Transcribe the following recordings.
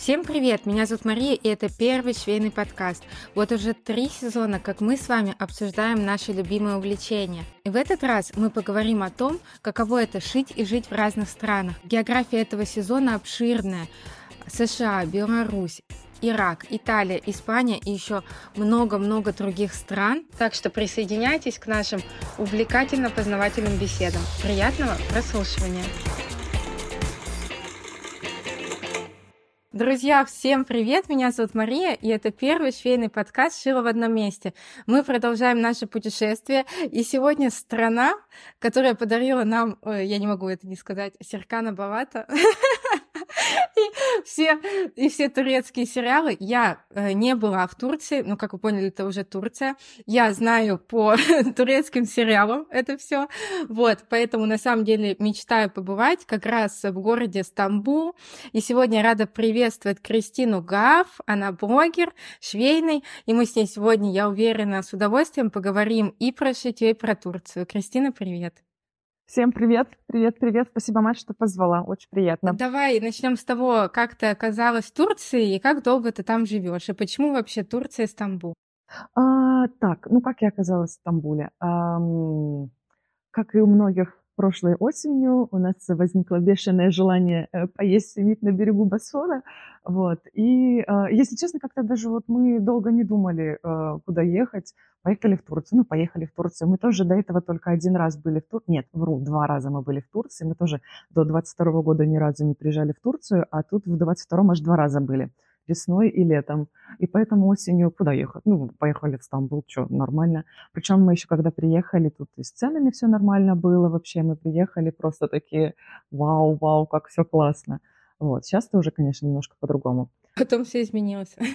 Всем привет! Меня зовут Мария, и это первый швейный подкаст. Вот уже три сезона, как мы с вами обсуждаем наши любимые увлечения. И в этот раз мы поговорим о том, каково это шить и жить в разных странах. География этого сезона обширная. США, Беларусь, Ирак, Италия, Испания и еще много-много других стран. Так что присоединяйтесь к нашим увлекательно-познавательным беседам. Приятного прослушивания! Друзья, всем привет! Меня зовут Мария, и это первый швейный подкаст «Шила в одном месте». Мы продолжаем наше путешествие, и сегодня страна, которая подарила нам, ой, я не могу это не сказать, Серкана Балата, и все, и все турецкие сериалы. Я э, не была в Турции, ну, как вы поняли, это уже Турция. Я знаю по турецким сериалам это все. Вот, поэтому на самом деле мечтаю побывать как раз в городе Стамбул. И сегодня рада приветствовать Кристину Гав. Она блогер, швейный. И мы с ней сегодня, я уверена, с удовольствием поговорим и про шитье, и про Турцию. Кристина, привет. Всем привет, привет, привет. Спасибо, Маш, что позвала. Очень приятно. Давай начнем с того, как ты оказалась в Турции и как долго ты там живешь, и почему вообще Турция и Стамбул? А, так, ну как я оказалась в Стамбуле? А, как и у многих прошлой осенью у нас возникло бешеное желание э, поесть симит на берегу Босфора. Вот. И, а, если честно, как-то даже вот мы долго не думали, э, куда ехать. Поехали в Турцию. Ну, поехали в Турцию. Мы тоже до этого только один раз были в Турции. Нет, вру, два раза мы были в Турции. Мы тоже до 22 года ни разу не приезжали в Турцию, а тут в 22 аж два раза были весной и летом. И поэтому осенью куда ехать? Ну, поехали в Стамбул, что, нормально. Причем мы еще когда приехали, тут и с ценами все нормально было вообще. Мы приехали просто такие, вау, вау, как все классно. Вот, сейчас-то уже, конечно, немножко по-другому. Потом все изменилось.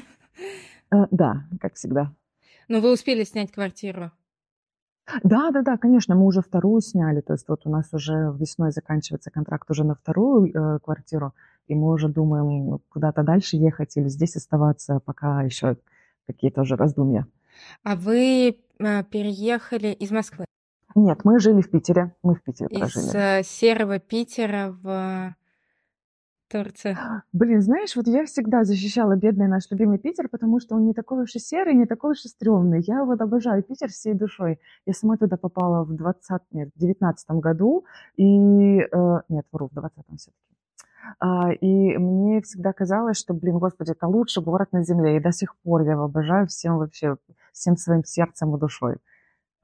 Э, да, как всегда. Но вы успели снять квартиру? Да, да, да, конечно, мы уже вторую сняли, то есть вот у нас уже весной заканчивается контракт уже на вторую э, квартиру, и мы уже думаем куда-то дальше ехать или здесь оставаться, пока еще какие-то уже раздумья. А вы э, переехали из Москвы? Нет, мы жили в Питере, мы в Питере из прожили. Из э, серого Питера в Турция. Блин, знаешь, вот я всегда защищала бедный наш любимый Питер, потому что он не такой уж и серый, не такой уж и стрёмный. Я вот обожаю Питер всей душой. Я сама туда попала в 20, нет, в 19 году, и... Э, нет, вру, в 20 все-таки. А, и мне всегда казалось, что, блин, господи, это лучший город на земле. И до сих пор я его обожаю всем вообще, всем своим сердцем и душой.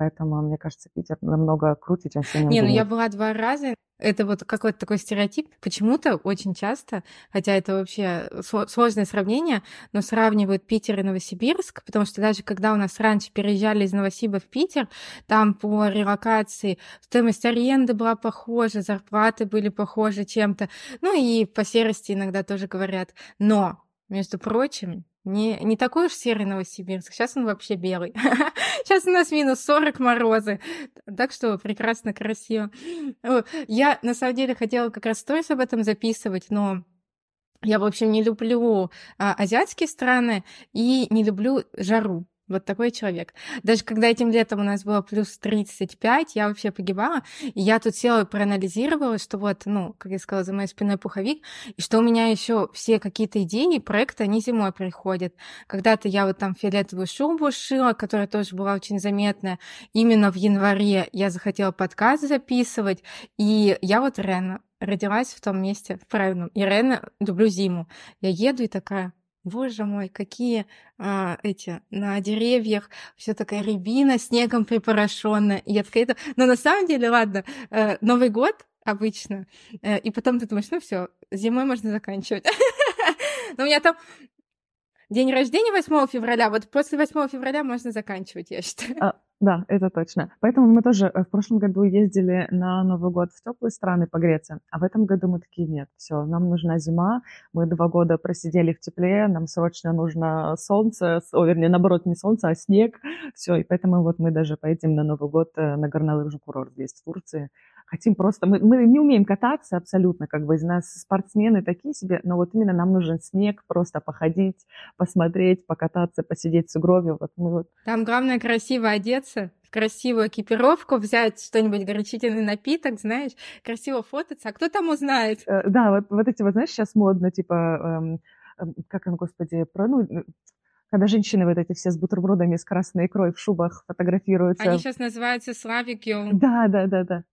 Поэтому, мне кажется, Питер намного круче, чем все Не, ну я была два раза. Это вот какой-то такой стереотип. Почему-то очень часто, хотя это вообще сложное сравнение, но сравнивают Питер и Новосибирск, потому что даже когда у нас раньше переезжали из Новосиба в Питер, там по релокации стоимость аренды была похожа, зарплаты были похожи чем-то. Ну и по серости иногда тоже говорят. Но, между прочим, не, не такой уж серый Новосибирск. Сейчас он вообще белый. Сейчас у нас минус 40 морозы. Так что прекрасно, красиво. Я, на самом деле, хотела как раз сторис об этом записывать, но я, в общем, не люблю а, азиатские страны и не люблю жару. Вот такой человек. Даже когда этим летом у нас было плюс 35, я вообще погибала. И я тут села и проанализировала, что вот, ну, как я сказала, за моей спиной пуховик, и что у меня еще все какие-то идеи, проекты, они зимой приходят. Когда-то я вот там фиолетовую шубу шила, которая тоже была очень заметная. Именно в январе я захотела подкаст записывать, и я вот Рена родилась в том месте, в правильном. И Рена люблю зиму. Я еду и такая, Боже мой, какие а, эти на деревьях все такая рябина снегом припорошенная. Я такая, это... но на самом деле, ладно, э, Новый год обычно, э, и потом ты думаешь, ну все, зимой можно заканчивать. Но у меня там день рождения 8 февраля, вот после 8 февраля можно заканчивать, я считаю. Да, это точно. Поэтому мы тоже э, в прошлом году ездили на Новый год в теплые страны погреться, а в этом году мы такие, нет, все, нам нужна зима, мы два года просидели в тепле, нам срочно нужно солнце, о, вернее, наоборот, не солнце, а снег, все, и поэтому вот мы даже поедем на Новый год э, на горнолыжный курорт здесь, в Турции, хотим просто... Мы, мы не умеем кататься абсолютно, как бы из нас спортсмены такие себе, но вот именно нам нужен снег, просто походить, посмотреть, покататься, посидеть в сугробе. Вот мы вот... Там главное красиво одеться, в красивую экипировку, взять что-нибудь горячительный напиток, знаешь, красиво фототься. А кто там узнает? Э, да, вот, вот эти вот, знаешь, сейчас модно, типа... Эм, как он, господи, про, ну, э, когда женщины вот эти все с бутербродами с красной икрой в шубах фотографируются. Они сейчас называются Slavic Girl. Да, да, да, да.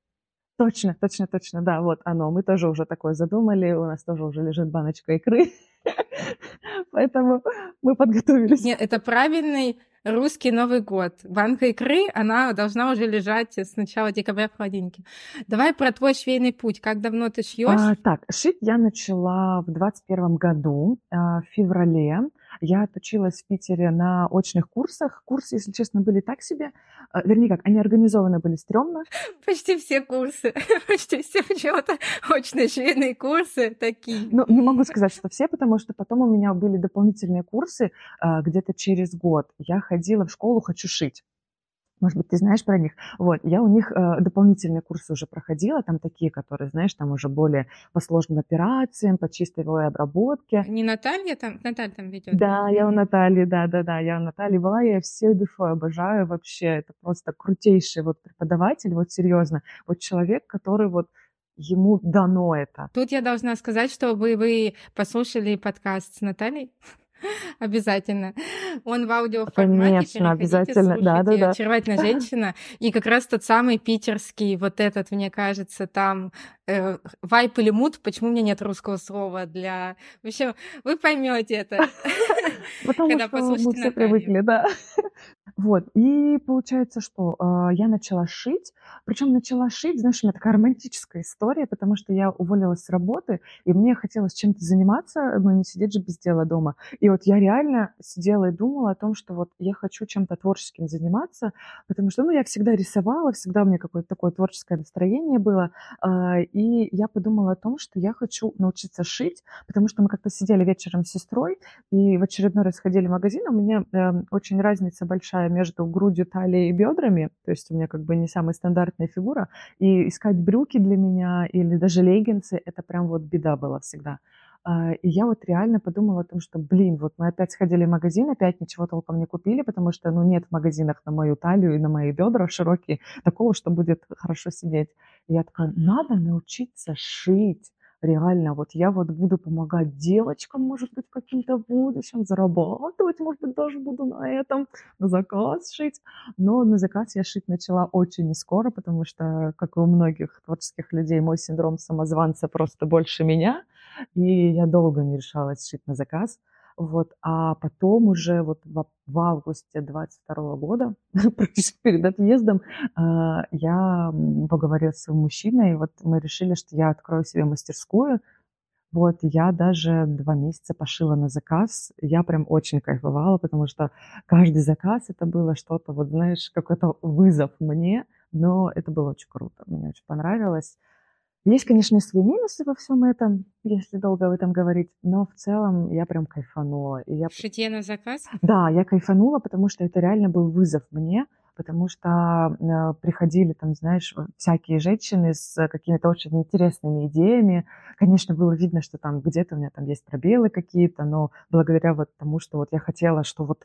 Точно, точно, точно, да, вот оно. Мы тоже уже такое задумали, у нас тоже уже лежит баночка икры, поэтому мы подготовились. Нет, это правильный русский Новый год. Банка икры, она должна уже лежать с начала декабря в холодильнике. Давай про твой швейный путь. Как давно ты шьешь? А, так, шить я начала в 21 году, а, в феврале. Я отучилась в Питере на очных курсах. Курсы, если честно, были так себе. А, вернее, как, они организованы были стрёмно. Почти все курсы, почти все почему-то очные швейные курсы такие. Ну, не могу сказать, что все, потому что потом у меня были дополнительные курсы а, где-то через год. Я ходила в школу «Хочу шить». Может быть, ты знаешь про них. Вот, я у них э, дополнительные курсы уже проходила, там такие, которые, знаешь, там уже более по сложным операциям, по чистой обработке. Не Наталья там, Наталья там ведет? Да, я у Натальи, да, да, да, я у Натальи была, я всей душой обожаю вообще, это просто крутейший вот преподаватель, вот серьезно, вот человек, который вот ему дано это. Тут я должна сказать, что вы, вы послушали подкаст с Натальей. Обязательно. Он в аудиоформате. Конечно, обязательно. Да, да, да. Очаровательная женщина. И как раз тот самый питерский, вот этот, мне кажется, там э, вайп или мут. Почему у меня нет русского слова для... В общем, вы поймете это. Потому что мы все привыкли, да. Вот, и получается, что э, я начала шить, причем начала шить, знаешь, у меня такая романтическая история, потому что я уволилась с работы, и мне хотелось чем-то заниматься, но не сидеть же без дела дома. И вот я реально сидела и думала о том, что вот я хочу чем-то творческим заниматься, потому что, ну, я всегда рисовала, всегда у меня какое-то такое творческое настроение было, э, и я подумала о том, что я хочу научиться шить, потому что мы как-то сидели вечером с сестрой, и в очередной раз ходили в магазин, у меня э, очень разница большая между грудью, талией и бедрами, то есть у меня как бы не самая стандартная фигура, и искать брюки для меня или даже леггинсы, это прям вот беда была всегда. А, и я вот реально подумала о том, что, блин, вот мы опять сходили в магазин, опять ничего толком не купили, потому что, ну, нет в магазинах на мою талию и на мои бедра широкие такого, что будет хорошо сидеть. И я такая, надо научиться шить реально, вот я вот буду помогать девочкам, может быть, каким-то будущем, зарабатывать, может быть, даже буду на этом, на заказ шить. Но на заказ я шить начала очень не скоро, потому что, как и у многих творческих людей, мой синдром самозванца просто больше меня, и я долго не решалась шить на заказ. Вот, а потом уже вот в, в августе 22 года, практически перед отъездом, а, я поговорила с своим мужчиной, и вот мы решили, что я открою себе мастерскую. Вот, я даже два месяца пошила на заказ. Я прям очень кайфовала, потому что каждый заказ это было что-то, вот знаешь, какой-то вызов мне, но это было очень круто, мне очень понравилось. Есть, конечно, свои минусы во всем этом, если долго об этом говорить, но в целом я прям кайфанула. И я... Шитье на заказ? Да, я кайфанула, потому что это реально был вызов мне, потому что э, приходили там, знаешь, всякие женщины с какими-то очень интересными идеями. Конечно, было видно, что там где-то у меня там есть пробелы какие-то, но благодаря вот тому, что вот я хотела, что вот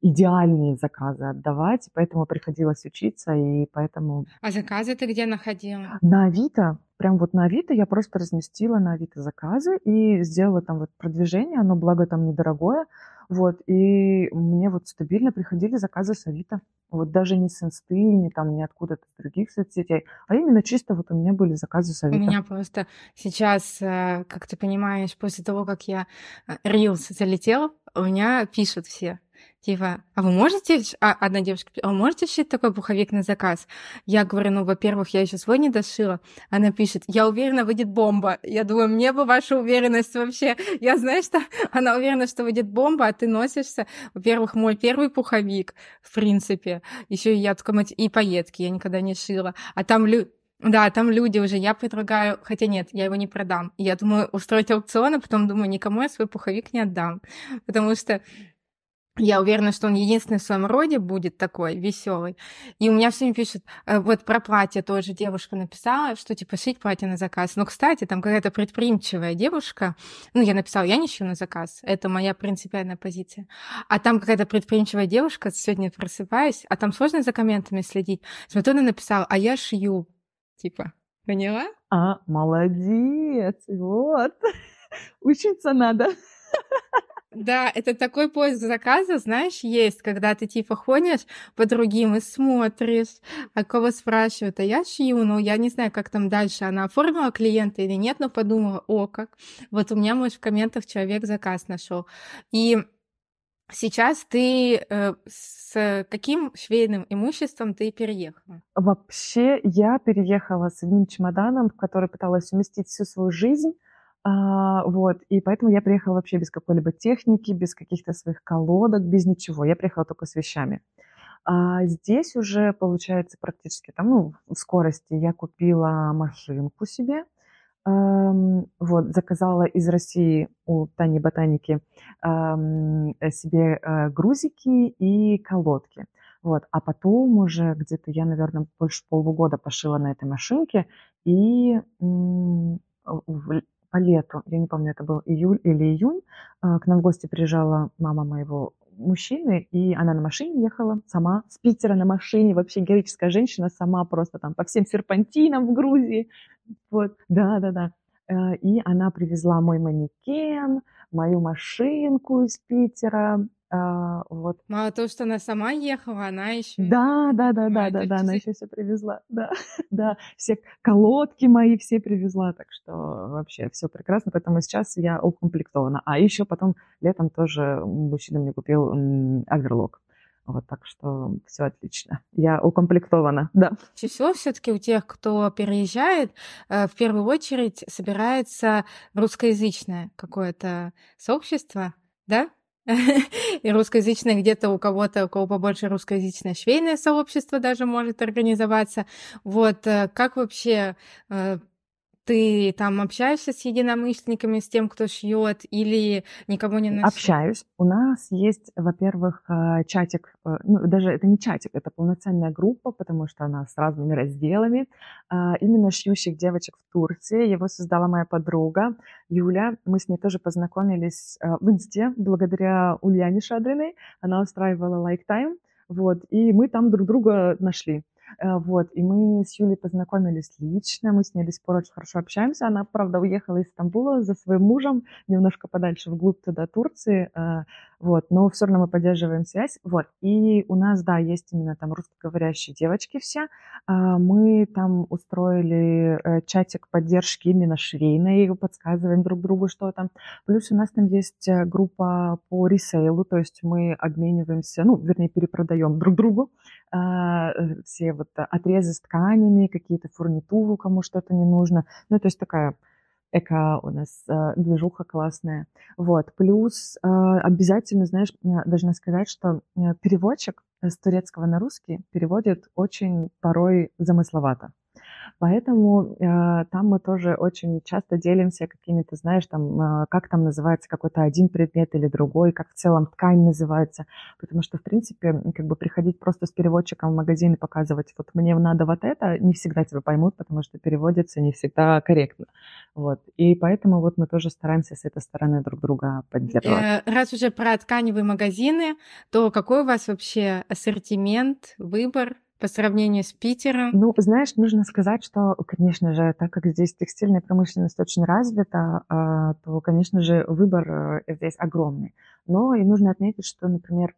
идеальные заказы отдавать, поэтому приходилось учиться, и поэтому... А заказы ты где находила? На Авито. Прям вот на Авито я просто разместила на Авито заказы и сделала там вот продвижение, оно, благо, там недорогое, вот, и мне вот стабильно приходили заказы с Авито. Вот даже не с инсты, не там, не откуда-то с других соцсетей, а именно чисто вот у меня были заказы с Авито. У меня просто сейчас, э, как ты понимаешь, после того, как я Reels э, залетел, у меня пишут все, Типа, а вы можете, а, одна девушка, а вы можете шить такой пуховик на заказ? Я говорю, ну, во-первых, я еще свой не дошила. Она пишет, я уверена, выйдет бомба. Я думаю, мне бы ваша уверенность вообще. Я знаю, что она уверена, что выйдет бомба, а ты носишься. Во-первых, мой первый пуховик, в принципе. Еще и я только и поетки я никогда не шила. А там лю... Да, там люди уже, я предлагаю, хотя нет, я его не продам. Я думаю устроить аукцион, а потом думаю, никому я свой пуховик не отдам. Потому что я уверена, что он единственный в своем роде будет такой веселый. И у меня все время пишут, э, вот про платье тоже девушка написала, что типа шить платье на заказ. Но, кстати, там какая-то предприимчивая девушка, ну, я написала, я не шью на заказ, это моя принципиальная позиция. А там какая-то предприимчивая девушка, сегодня просыпаюсь, а там сложно за комментами следить. Смотрю, она написала, а я шью. Типа, поняла? А, молодец, вот. Учиться надо. Да, это такой поиск заказа, знаешь, есть, когда ты типа ходишь по другим и смотришь, а кого спрашивают, а я шью, ну я не знаю, как там дальше, она оформила клиента или нет, но подумала, о, как, вот у меня, может, в комментах человек заказ нашел. И Сейчас ты э, с каким швейным имуществом ты переехала? Вообще, я переехала с одним чемоданом, в который пыталась уместить всю свою жизнь. А, вот, и поэтому я приехала вообще без какой-либо техники, без каких-то своих колодок, без ничего. Я приехала только с вещами. А здесь уже, получается, практически там, ну, в скорости я купила машинку себе, Эм, вот, заказала из России у Тани Ботаники эм, себе э, грузики и колодки. Вот, а потом уже где-то я, наверное, больше полугода пошила на этой машинке, и по лету, я не помню, это был июль или июнь, э, к нам в гости приезжала мама моего мужчины, и она на машине ехала сама, с Питера на машине, вообще героическая женщина, сама просто там по всем серпантинам в Грузии, вот, да-да-да. Э, и она привезла мой манекен, мою машинку из Питера, а, вот. Мало того, что она сама ехала, она еще... Да, да, да, да, да, да, она еще все привезла, да, да, все колодки мои все привезла, так что вообще все прекрасно, поэтому сейчас я укомплектована. А еще потом летом тоже мужчина мне купил оверлок. Вот так что все отлично. Я укомплектована, да. Всего все-таки у тех, кто переезжает, э, в первую очередь собирается русскоязычное какое-то сообщество, да? И русскоязычное где-то у кого-то, у кого побольше русскоязычное швейное сообщество даже может организоваться. Вот э, как вообще э, ты там общаешься с единомышленниками, с тем, кто шьет, или никого не нашел? Общаюсь. У нас есть, во-первых, э, чатик, э, ну, даже это не чатик, это полноценная группа, потому что она с разными разделами. А, именно шьющих девочек в Турции. Его создала моя подруга Юля. Мы с ней тоже познакомились э, в Инсте благодаря Ульяне Шадриной. Она устраивала Time. Вот, и мы там друг друга нашли. Э, вот, и мы с Юлей познакомились лично, мы с ней до сих пор очень хорошо общаемся. Она, правда, уехала из Стамбула за своим мужем, немножко подальше, вглубь туда, Турции, э, вот, но все равно мы поддерживаем связь, вот. И у нас, да, есть именно там русскоговорящие девочки все. А, мы там устроили э, чатик поддержки именно швейной, подсказываем друг другу что там. Плюс у нас там есть группа по ресейлу, то есть мы обмениваемся, ну, вернее, перепродаем друг другу все вот отрезы с тканями, какие-то фурнитуру, кому что-то не нужно. Ну, то есть такая эко у нас э, движуха классная. Вот. Плюс э, обязательно, знаешь, должна сказать, что э, переводчик с турецкого на русский переводит очень порой замысловато. Поэтому э, там мы тоже очень часто делимся какими-то, знаешь, там, э, как там называется какой-то один предмет или другой, как в целом ткань называется. Потому что, в принципе, как бы приходить просто с переводчиком в магазин и показывать, вот мне надо вот это, не всегда тебя поймут, потому что переводится не всегда корректно. Вот. И поэтому вот мы тоже стараемся с этой стороны друг друга поддерживать. Э, раз уже про тканевые магазины, то какой у вас вообще ассортимент, выбор? По сравнению с Питером? Ну, знаешь, нужно сказать, что, конечно же, так как здесь текстильная промышленность очень развита, а, то, конечно же, выбор э, здесь огромный. Но и нужно отметить, что, например,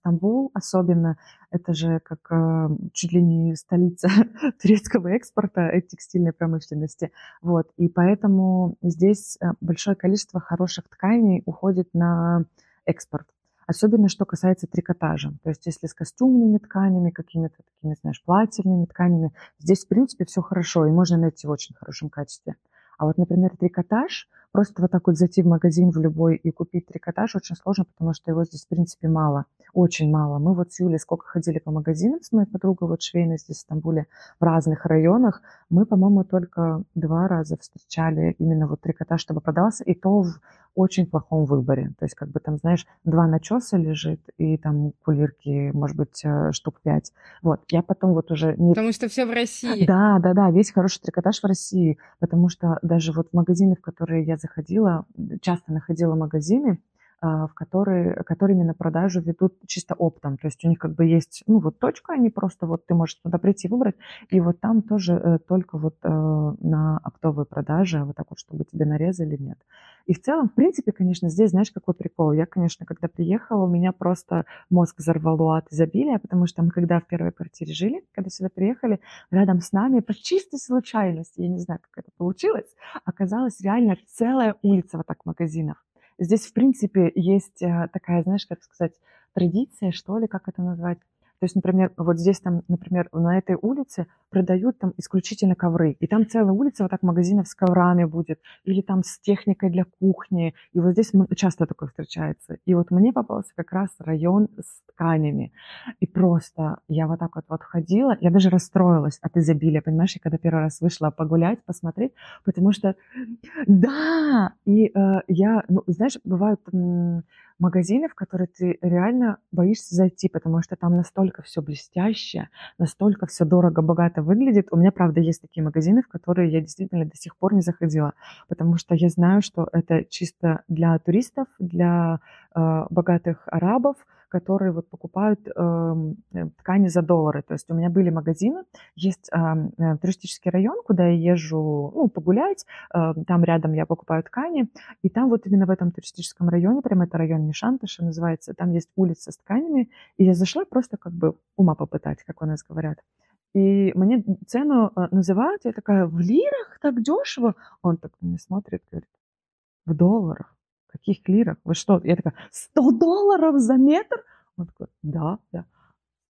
Стамбул особенно, это же как э, чуть ли не столица турецкого экспорта и текстильной промышленности. Вот. И поэтому здесь э, большое количество хороших тканей уходит на экспорт. Особенно, что касается трикотажа. То есть, если с костюмными тканями, какими-то такими, знаешь, плательными тканями, здесь, в принципе, все хорошо, и можно найти в очень хорошем качестве. А вот, например, трикотаж, просто вот так вот зайти в магазин в любой и купить трикотаж очень сложно, потому что его здесь, в принципе, мало, очень мало. Мы вот с Юлей сколько ходили по магазинам с моей подругой, вот швейной здесь в Стамбуле, в разных районах, мы, по-моему, только два раза встречали именно вот трикотаж, чтобы продался, и то в очень плохом выборе. То есть, как бы там, знаешь, два начеса лежит, и там кулирки, может быть, э, штук пять. Вот, я потом вот уже... Не... Потому что все в России. Да, да, да, весь хороший трикотаж в России, потому что даже вот в магазины, в которые я заходила, часто находила магазины, в которые, которыми на продажу ведут чисто оптом. То есть у них как бы есть, ну вот точка, они просто вот ты можешь туда прийти, выбрать, и вот там тоже э, только вот э, на оптовые продажи, вот так вот, чтобы тебе нарезали, нет. И в целом, в принципе, конечно, здесь, знаешь, какой прикол. Я, конечно, когда приехала, у меня просто мозг взорвало от изобилия, потому что мы когда в первой квартире жили, когда сюда приехали, рядом с нами по чистой случайности, я не знаю, как это получилось, оказалась реально целая улица вот так магазинов. Здесь, в принципе, есть э, такая, знаешь, как сказать, традиция, что ли, как это назвать, то есть, например, вот здесь там, например, на этой улице продают там исключительно ковры. И там целая улица вот так магазинов с коврами будет. Или там с техникой для кухни. И вот здесь часто такое встречается. И вот мне попался как раз район с тканями. И просто я вот так вот, вот ходила. Я даже расстроилась от изобилия, понимаешь? Я когда первый раз вышла погулять, посмотреть. Потому что, да! И э, я, ну, знаешь, бывают... М- магазины, в которые ты реально боишься зайти, потому что там настолько все блестяще, настолько все дорого, богато выглядит. У меня, правда, есть такие магазины, в которые я действительно до сих пор не заходила, потому что я знаю, что это чисто для туристов, для богатых арабов, которые вот покупают эм, э, ткани за доллары. То есть у меня были магазины, есть э, туристический район, куда я езжу ну, погулять, э, там рядом я покупаю ткани, и там вот именно в этом туристическом районе, прямо это район Нишанташа называется, там есть улица с тканями, и я зашла просто как бы ума попытать, как у нас говорят. И мне цену э, называют, я такая, в лирах так дешево? Он так на меня смотрит, говорит, в долларах каких лирах? Вы что? Я такая, 100 долларов за метр? Он такой, да, да,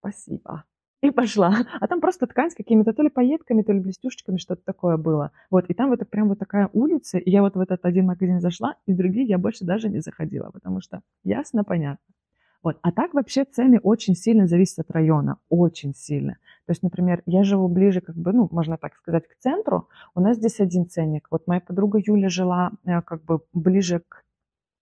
спасибо. И пошла. А там просто ткань с какими-то то ли пайетками, то ли блестюшечками, что-то такое было. Вот, и там вот прям вот такая улица, и я вот в этот один магазин зашла, и в другие я больше даже не заходила, потому что ясно, понятно. Вот. А так вообще цены очень сильно зависят от района, очень сильно. То есть, например, я живу ближе, как бы, ну, можно так сказать, к центру, у нас здесь один ценник. Вот моя подруга Юля жила э, как бы ближе к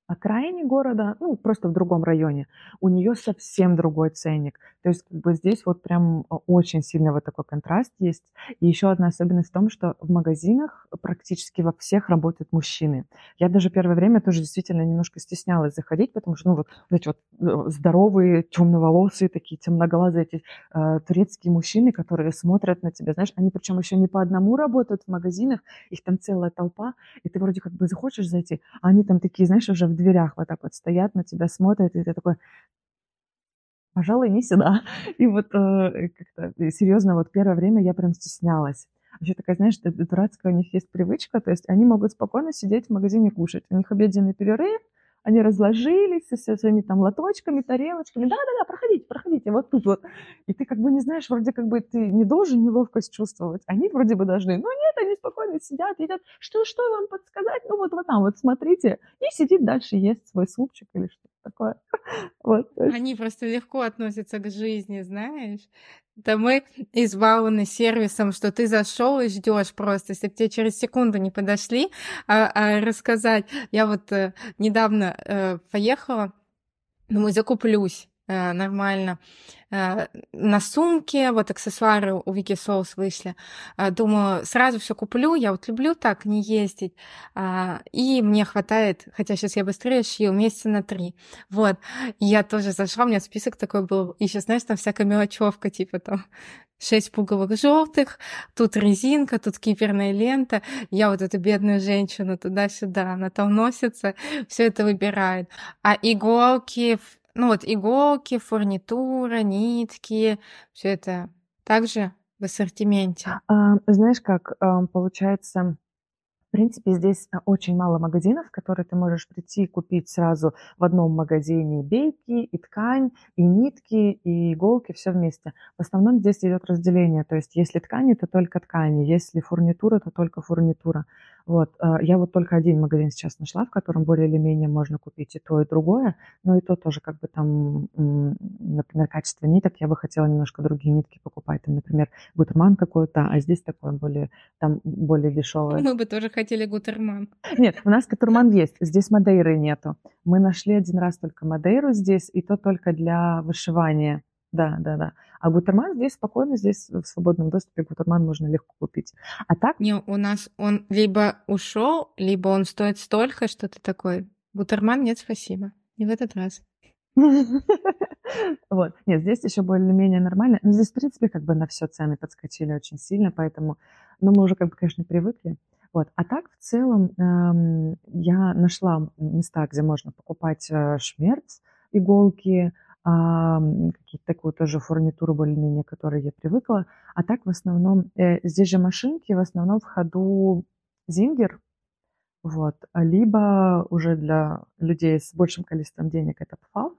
окраине города, ну, просто в другом районе, у нее совсем другой ценник. То есть, как бы здесь вот прям а, очень сильно вот такой контраст есть. И еще одна особенность в том, что в магазинах практически во всех работают мужчины. Я даже первое время тоже действительно немножко стеснялась заходить, потому что, ну, вот эти вот э, здоровые, темноволосые, такие темноглазые эти э, турецкие мужчины, которые смотрят на тебя, знаешь, они причем еще не по одному работают в магазинах, их там целая толпа, и ты вроде как бы захочешь зайти, а они там такие, знаешь, уже в дверях вот так вот стоят, на тебя смотрят, и ты такой, пожалуй, не сюда. И вот э, как-то серьезно, вот первое время я прям стеснялась. Вообще такая, знаешь, дурацкая у них есть привычка, то есть они могут спокойно сидеть в магазине кушать. У них обеденный перерыв, они разложились со своими там лоточками, тарелочками. Да-да-да, проходите, проходите, вот тут вот. И ты как бы не знаешь, вроде как бы ты не должен неловкость чувствовать. Они вроде бы должны. Но нет, они спокойно сидят, едят. Что, что вам подсказать? Ну вот, вот там, вот смотрите. И сидит дальше, ест свой супчик или что-то такое. Вот. Они просто легко относятся к жизни, знаешь. Да мы избалованы сервисом, что ты зашел и ждешь просто, если к тебе через секунду не подошли, а, а рассказать. Я вот э, недавно э, поехала, думаю, закуплюсь э, нормально. Э, на сумке, вот аксессуары у Вики Соус вышли. Э, думаю, сразу все куплю, я вот люблю так не ездить. Э, и мне хватает, хотя сейчас я быстрее шью, месяца на три. Вот. Я тоже зашла, у меня список такой был. И сейчас, знаешь, там всякая мелочевка, типа там шесть пуговых желтых, тут резинка, тут киперная лента. Я вот эту бедную женщину туда-сюда, она там носится, все это выбирает. А иголки, ну вот иголки, фурнитура, нитки, все это также в ассортименте. А, знаешь как, а, получается, принципе, здесь э, очень мало магазинов, в которые ты можешь прийти и купить сразу в одном магазине бейки, и ткань, и нитки, и иголки, все вместе. В основном здесь идет разделение, то есть если ткани, то только ткани, если фурнитура, то только фурнитура. Вот. Э, я вот только один магазин сейчас нашла, в котором более или менее можно купить и то, и другое, но и то тоже как бы там, например, качество ниток, я бы хотела немножко другие нитки покупать, там, например, гутерман какой-то, а здесь такой более, там более дешевый. Мы бы тоже хотели гутерман. Нет, у нас гутерман есть, здесь Мадейры нету. Мы нашли один раз только Мадейру здесь, и то только для вышивания. Да, да, да. А гутерман здесь спокойно, здесь в свободном доступе гутерман можно легко купить. А так... Не, у нас он либо ушел, либо он стоит столько, что ты такой, гутерман нет, спасибо. Не в этот раз. Вот. Нет, здесь еще более-менее нормально. Но здесь, в принципе, как бы на все цены подскочили очень сильно, поэтому, ну, мы уже, как бы, конечно, привыкли. Вот. А так, в целом, эм, я нашла места, где можно покупать э, шмерц, иголки, какие-то такую тоже фурнитуру более-менее, к которой я привыкла. А так, в основном, э, здесь же машинки, в основном в ходу Зингер, вот, либо уже для людей с большим количеством денег это PFAF,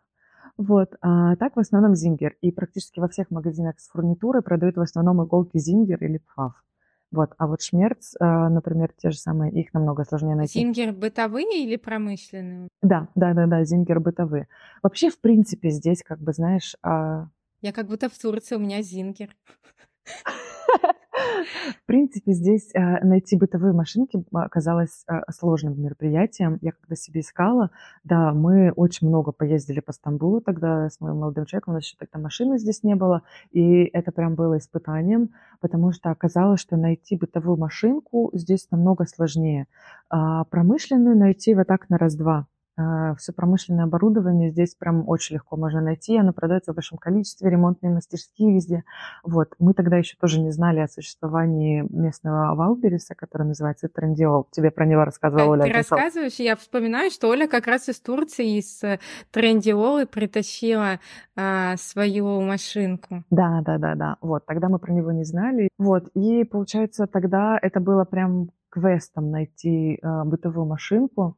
вот, а так в основном Зингер. И практически во всех магазинах с фурнитурой продают в основном иголки Зингер или Пфав. Вот, а вот Шмерц, а, например, те же самые, их намного сложнее найти. Зингер бытовые или промышленные? Да, да, да, да, Зингер бытовые. Вообще, в принципе, здесь, как бы, знаешь... А... Я как будто в Турции, у меня Зингер. В принципе, здесь э, найти бытовые машинки оказалось э, сложным мероприятием. Я когда себе искала, да, мы очень много поездили по Стамбулу тогда с моим молодым человеком, у нас еще тогда машины здесь не было, и это прям было испытанием, потому что оказалось, что найти бытовую машинку здесь намного сложнее. А промышленную найти вот так на раз-два. А, все промышленное оборудование здесь прям очень легко можно найти. Оно продается в большом количестве, ремонтные мастерские везде. Вот. Мы тогда еще тоже не знали о существовании местного Валбериса, который называется Трендиол. Тебе про него рассказывала Оля. Ты рассказываешь, я вспоминаю, что Оля как раз из Турции, из э, Трендиолы притащила а, свою машинку. Да, да, да, да. Вот, тогда мы про него не знали. Вот, и получается, тогда это было прям квестом найти а, бытовую машинку.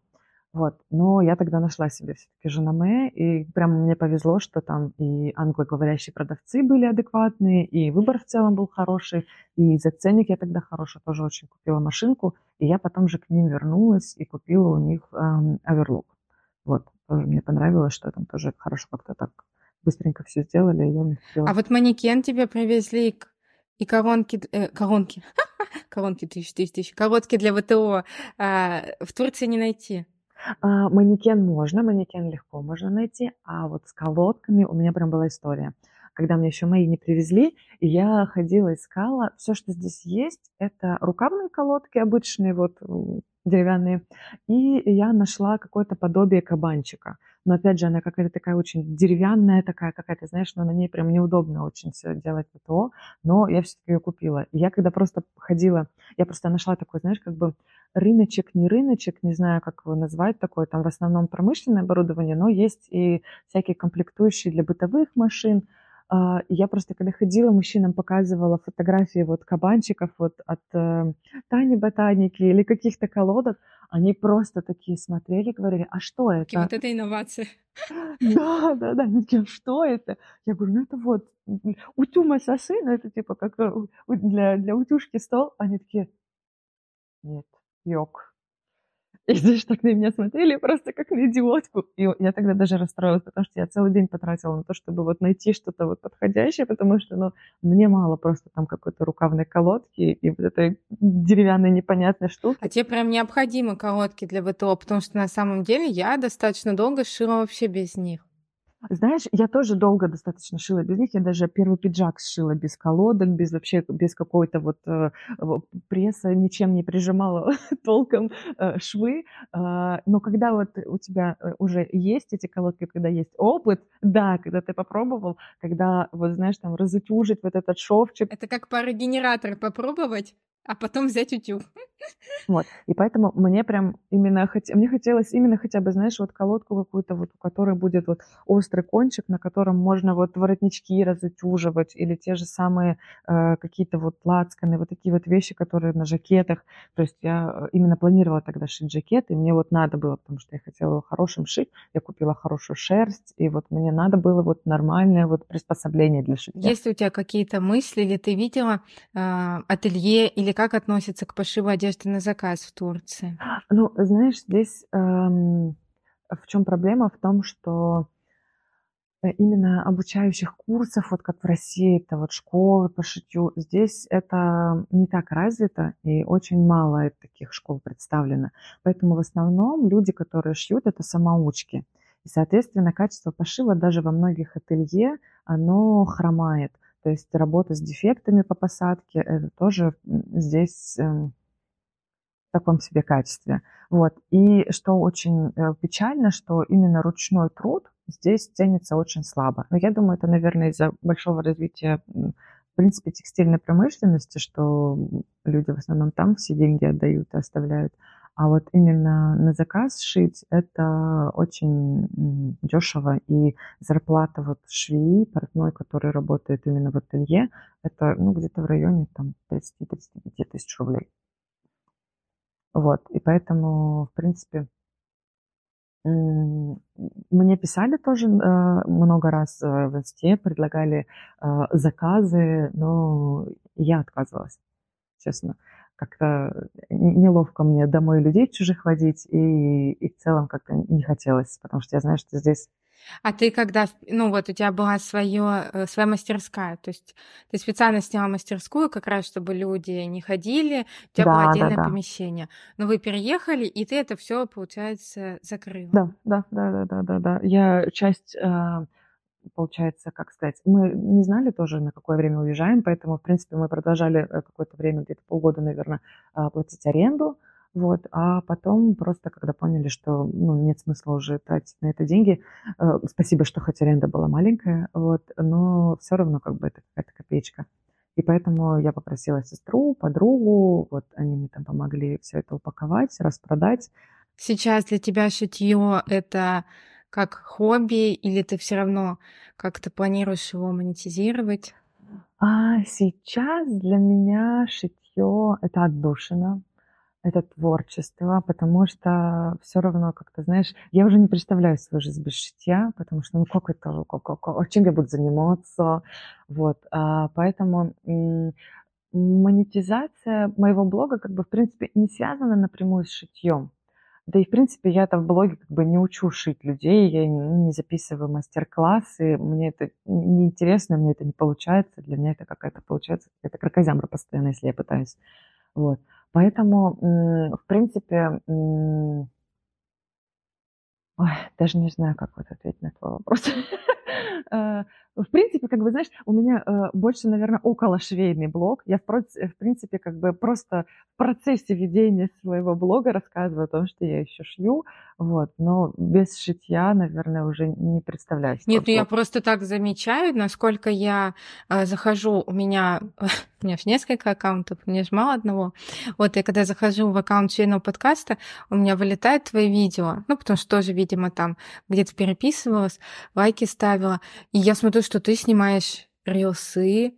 Вот. Но я тогда нашла себе все-таки Женаме, и прям мне повезло, что там и англоговорящие продавцы были адекватные, и выбор в целом был хороший, и за ценник я тогда хороший тоже очень купила машинку, и я потом же к ним вернулась и купила у них эм, оверлук. Вот. Тоже мне понравилось, что там тоже хорошо как-то так быстренько все сделали, и я не А вот манекен тебе привезли, и коронки, э, коронки, коронки тысяч, тысяч, тысяч, коротки для ВТО э, в Турции не найти. А, манекен можно, манекен легко можно найти, а вот с колодками у меня прям была история. Когда мне еще мои не привезли, я ходила, искала. Все, что здесь есть, это рукавные колодки обычные, вот деревянные. И я нашла какое-то подобие кабанчика. Но опять же, она какая-то такая очень деревянная, такая какая-то, знаешь, но на ней прям неудобно очень все делать ПТО. Но я все-таки ее купила. И я когда просто ходила, я просто нашла такой, знаешь, как бы рыночек, не рыночек, не знаю, как его назвать, такое там в основном промышленное оборудование, но есть и всякие комплектующие для бытовых машин. А, я просто, когда ходила, мужчинам показывала фотографии вот кабанчиков вот от э, Тани Ботаники или каких-то колодок, они просто такие смотрели, говорили, а что это? Вот это инновация. Да, да, да, они такие, «А что это? Я говорю, ну это вот утюма сосы, ну это типа как э, для, для утюжки стол. Они такие, нет, йог. И знаешь, так на меня смотрели просто как на идиотку. И я тогда даже расстроилась, потому что я целый день потратила на то, чтобы вот найти что-то вот подходящее, потому что, ну, мне мало просто там какой-то рукавной колодки и вот этой деревянной непонятной штуки. А тебе прям необходимы колодки для ВТО, потому что на самом деле я достаточно долго шила вообще без них. Знаешь, я тоже долго достаточно шила без них. Я даже первый пиджак сшила без колодок, без вообще, без какой-то вот э, пресса, ничем не прижимала толком э, швы. Э, но когда вот у тебя э, уже есть эти колодки, когда есть опыт, да, когда ты попробовал, когда вот знаешь там разутюжить вот этот шовчик. Это как парогенератор попробовать а потом взять утюг. Вот, и поэтому мне прям именно, хот... мне хотелось именно хотя бы, знаешь, вот колодку какую-то, вот, у которой будет вот острый кончик, на котором можно вот воротнички разутюживать, или те же самые э, какие-то вот лацканы, вот такие вот вещи, которые на жакетах. То есть я э, именно планировала тогда шить жакет, и мне вот надо было, потому что я хотела его хорошим шить, я купила хорошую шерсть, и вот мне надо было вот нормальное вот приспособление для шитья. Есть у тебя какие-то мысли, или ты видела э, ателье или как относятся к пошиву одежды на заказ в Турции? Ну, знаешь, здесь эм, в чем проблема? В том, что э, именно обучающих курсов, вот как в России, это вот школы по шитью, здесь это не так развито, и очень мало таких школ представлено. Поэтому в основном люди, которые шьют, это самоучки. И, соответственно, качество пошива даже во многих ателье, оно хромает. То есть работа с дефектами по посадке, это тоже здесь эм, таком себе качестве. Вот. И что очень э, печально, что именно ручной труд здесь ценится очень слабо. Но я думаю, это, наверное, из-за большого развития в принципе, текстильной промышленности, что люди в основном там все деньги отдают и оставляют. А вот именно на заказ шить это очень дешево. И зарплата вот швеи, портной, который работает именно в ателье, это ну, где-то в районе там 30-35 тысяч рублей. Вот, и поэтому, в принципе, мне писали тоже э, много раз э, в инсте, предлагали э, заказы, но я отказывалась, честно. Как-то неловко мне домой людей чужих водить, и, и в целом как-то не хотелось, потому что я знаю, что здесь а ты когда, ну вот у тебя была своё, э, своя мастерская, то есть ты специально сняла мастерскую как раз, чтобы люди не ходили, у тебя было Да, отдельное да-да. помещение. Но вы переехали, и ты это всё, получается, закрыла. Да, да, да-да-да-да-да. Я часть, а, получается, как сказать, мы не знали тоже, на какое время уезжаем, поэтому, в принципе, мы продолжали э, какое-то время, где-то полгода, наверно, а, платить аренду. Вот, а потом просто, когда поняли, что, ну, нет смысла уже тратить на это деньги, э, спасибо, что хоть аренда была маленькая, вот, но всё равно как бы это какая-то копеечка. И поэтому я попросила сестру, подругу, вот они мне там помогли всё это упаковать, распродать. Сейчас для тебя шитьё- это как хобби или ты всё равно как-то планируешь его монетизировать? А сейчас для меня шитьё- это отдушина, это творчество, потому что всё равно как-то, знаешь, я уже не представляю свою жизнь без шитья, потому что, ну как это, ка ка ка а чем я буду заниматься? Вот, а, поэтому, монетизация моего блога как бы в принципе не связана напрямую с шитьём. Да и в принципе я-то в блоге как бы не учу шить людей, я не записываю мастер-классы, мне это неинтересно, мне это не получается. Для меня это какая-то получается какая-то кракозябра постоянно, если я пытаюсь. Вот. Поэтому, в принципе, Ой, даже не знаю, как вот ответить на твой вопрос. В принципе, как бы, знаешь, у меня, э, больше, наверно, околошвейный блог. Я в в принципе, как бы просто в процессе ведения своего блога рассказываю о том, что я ещё шью, вот, но без шитья, наверное, уже не представляю Нет, ну я просто так замечаю, насколько я, э, захожу, у меня у меня ж несколько аккаунтов, мне ж мало одного. Вот, и когда захожу в аккаунт швейного подкаста, у меня вылетают твои видео, ну, потому что тоже, видимо, там где-то переписывалась, лайки ставила. И я смотрю, что ты снимаешь рилсы,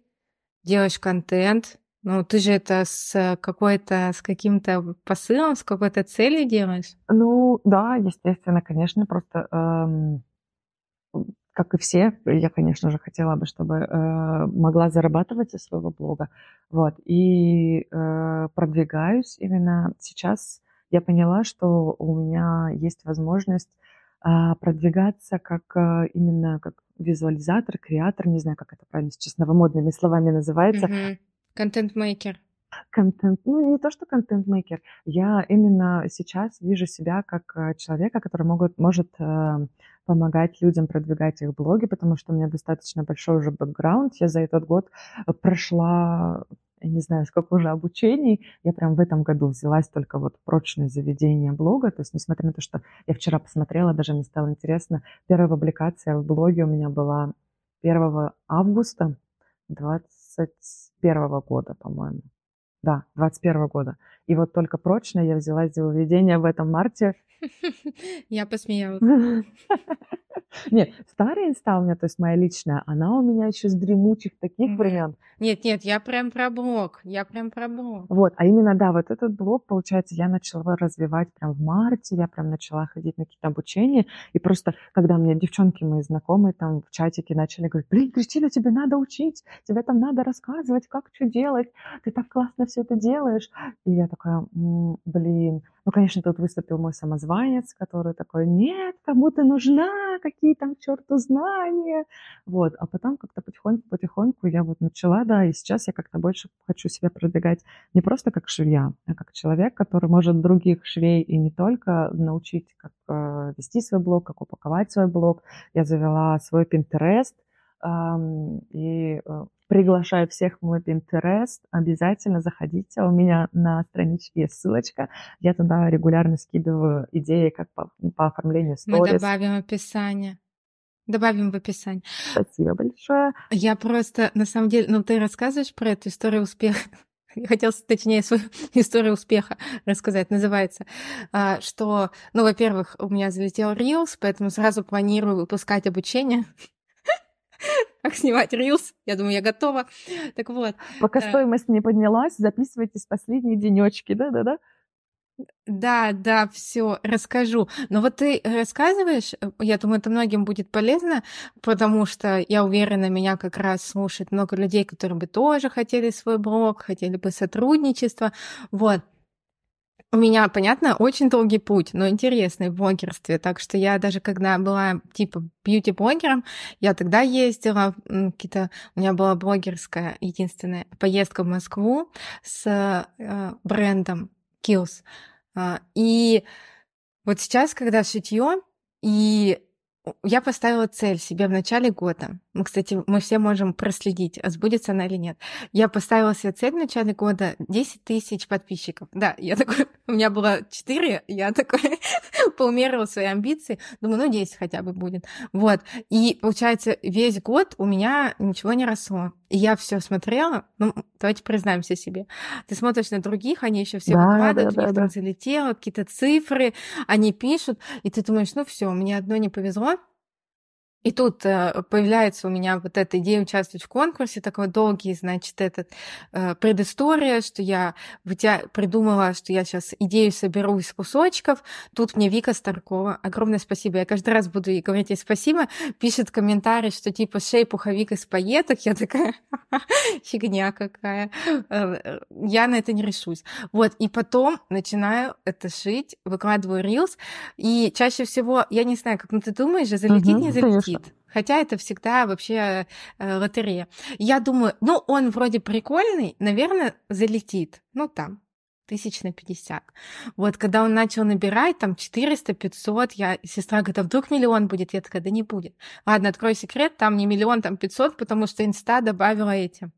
делаешь контент. Ну, ты же это с какой-то с каким-то посылом, с какой-то целью делаешь? Ну да, естественно, конечно, просто, эм, как и все, я, конечно же, хотела бы, чтобы, э, могла зарабатывать со своего блога. Вот, и, э, продвигаюсь именно сейчас. Я поняла, что у меня есть возможность, продвигаться как, э, именно как визуализатор, креатор, не знаю, как это правильно сейчас новомодными словами называется. Контент-мейкер. Контент, ну, не то что контент-мейкер. Я именно сейчас вижу себя как, э, человека, который могут может, помогать людям продвигать их блоги, потому что у меня достаточно большой уже бэкграунд. Я за этот год, прошла, я не знаю, сколько уже обучений. Я прям в этом году взялась только вот прочное заведение блога. То есть, несмотря на то, что я вчера посмотрела, даже мне стало интересно, первая публикация в блоге у меня была 1 августа 21 года, по-моему. Да, 21 года. И вот только прочное я взялась за выведение в этом марте. Я посмеялась. Нет, старая инста у меня, то есть моя личная, она у меня ещё с дремучих таких времен. Нет нет, я прям про блог, я прям про блог. Вот, а именно, да, вот этот блог, получается, я начала развивать прям в марте. Я прям начала ходить на какие-то обучения. И просто когда мне девчонки мои знакомые там в чатике начали говорить: "Блин, Кристина, тебе надо учить, тебе там надо рассказывать, как чё делать, ты так классно всё это делаешь". И я такая: "М, блин". Ну, конечно, тут выступил мой самозванец, который такой: "Нет, кому ты нужна, какие там к чёрту знания". Вот, а потом как-то потихоньку потихоньку я вот начала, да, и сейчас я как-то больше хочу себя продвигать не просто как швея, а как человек, который может других швей и не только научить, как, э, вести свой блог, как упаковать свой блог. Я завела свой ам, и, э, Приглашаю всех в мой Pinterest. Обязательно заходите. У меня на страничке есть ссылочка. Я туда регулярно скидываю идеи, как по, по оформлению сторис. Мы добавим описание. Добавим в описание. Спасибо большое. Я просто, на самом деле, ну ты рассказываешь про эту историю успеха. Я хотела, точнее, свою историю успеха рассказать. Называется, а, что, ну, во-первых, у меня залетел Reels, поэтому сразу планирую выпускать обучение как снимать рилс. Я думаю, я готова. Так вот. Пока э, стоимость не поднялась, записывайтесь последние денечки, да-да-да? Да, да, все, расскажу. Но вот ты рассказываешь, э, я думаю, это многим будет полезно, потому что я уверена, меня как раз слушает много людей, которые бы тоже хотели свой блог, хотели бы сотрудничество. Вот. У меня, понятно, очень долгий путь, но интересный в блогерстве. Так что я даже когда была типа бьюти-блогером, я тогда ездила, какие-то... У меня была блогерская единственная поездка в Москву с э, брендом Kills. А, и вот сейчас, когда шитье, и я поставила цель себе в начале года. Мы, кстати, мы все можем проследить, сбудется она или нет. Я поставила себе цель в начале года 10 тысяч подписчиков. Да, я такой, у меня было 4, я такой поумерила свои амбиции. Думаю, ну 10 хотя бы будет. Вот. И получается, весь год у меня ничего не росло. И я все смотрела, ну, давайте признаемся себе. Ты смотришь на других, они еще все да, выкладывают, да, у них да, там да. залетело, какие-то цифры, они пишут, и ты думаешь, ну все, мне одно не повезло, и тут э, появляется у меня вот эта идея участвовать в конкурсе, такой долгий, значит, этот э, предыстория, что я вытя... придумала, что я сейчас идею соберу из кусочков. Тут мне Вика Старкова, огромное спасибо. Я каждый раз буду ей говорить ей спасибо. Пишет комментарий, что типа шей пуховик из пайеток. Я такая, фигня какая. Э, я на это не решусь. Вот, и потом начинаю это шить, выкладываю рилс, и чаще всего, я не знаю, как ну, ты думаешь, залетит, не залетит летит. Хотя это всегда вообще э, лотерея. Я думаю, ну, он вроде прикольный, наверное, залетит. Ну, там, тысяч на 50. Вот, когда он начал набирать, там, 400, 500, я, сестра говорит, а вдруг миллион будет? Я такая, да не будет. Ладно, открой секрет, там не миллион, там 500, потому что инста добавила эти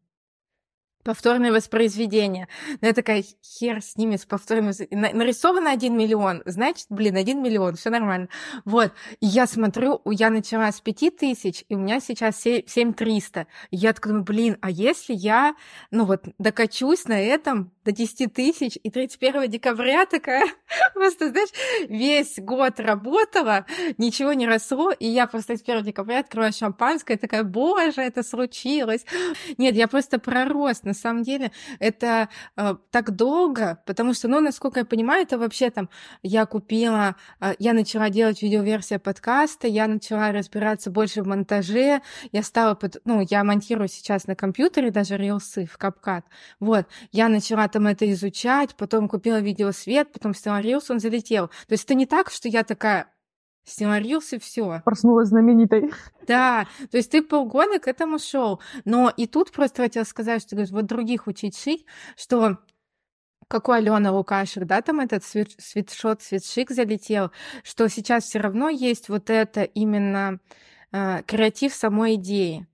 повторное воспроизведение. Но я такая, хер с ними, с повторным... Нарисовано один миллион, значит, блин, один миллион, все нормально. Вот, и я смотрю, я начала с пяти тысяч, и у меня сейчас семь триста. Я такая думаю, блин, а если я, ну вот, докачусь на этом до 10 тысяч, и 31 декабря такая, просто, знаешь, весь год работала, ничего не росло, и я просто 31 декабря открываю шампанское, такая, боже, это случилось. Нет, я просто про рост, на самом деле это э, так долго, потому что, ну, насколько я понимаю, это вообще там я купила, э, я начала делать видеоверсию подкаста, я начала разбираться больше в монтаже, я стала, под, ну, я монтирую сейчас на компьютере даже рилсы в CapCut, вот, я начала там это изучать, потом купила видеосвет, потом сняла рилс, он залетел. То есть это не так, что я такая, Сняла рилс и все. Проснулась знаменитой. Да, то есть ты полгода к этому шел. Но и тут просто хотела сказать, что говоришь, вот других учить шить, что как у Алены Лукашек, да, там этот свит, свитшот, свитшик залетел, что сейчас все равно есть вот это именно э, креатив самой идеи.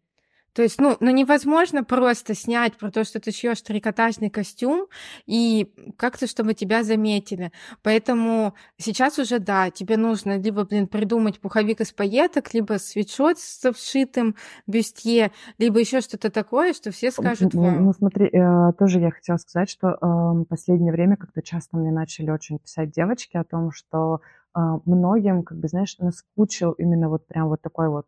То есть, ну, ну невозможно просто снять про то, что ты шьешь трикотажный костюм и как-то, чтобы тебя заметили. Поэтому сейчас уже, да, тебе нужно либо, блин, придумать пуховик из пайеток, либо свитшот с вшитым бюстье, либо еще что-то такое, что все скажут ну, Ну, смотри, э, тоже я хотела сказать, что э, последнее время как-то часто мне начали очень писать девочки о том, что э, многим, как бы, знаешь, наскучил именно вот прям вот такой вот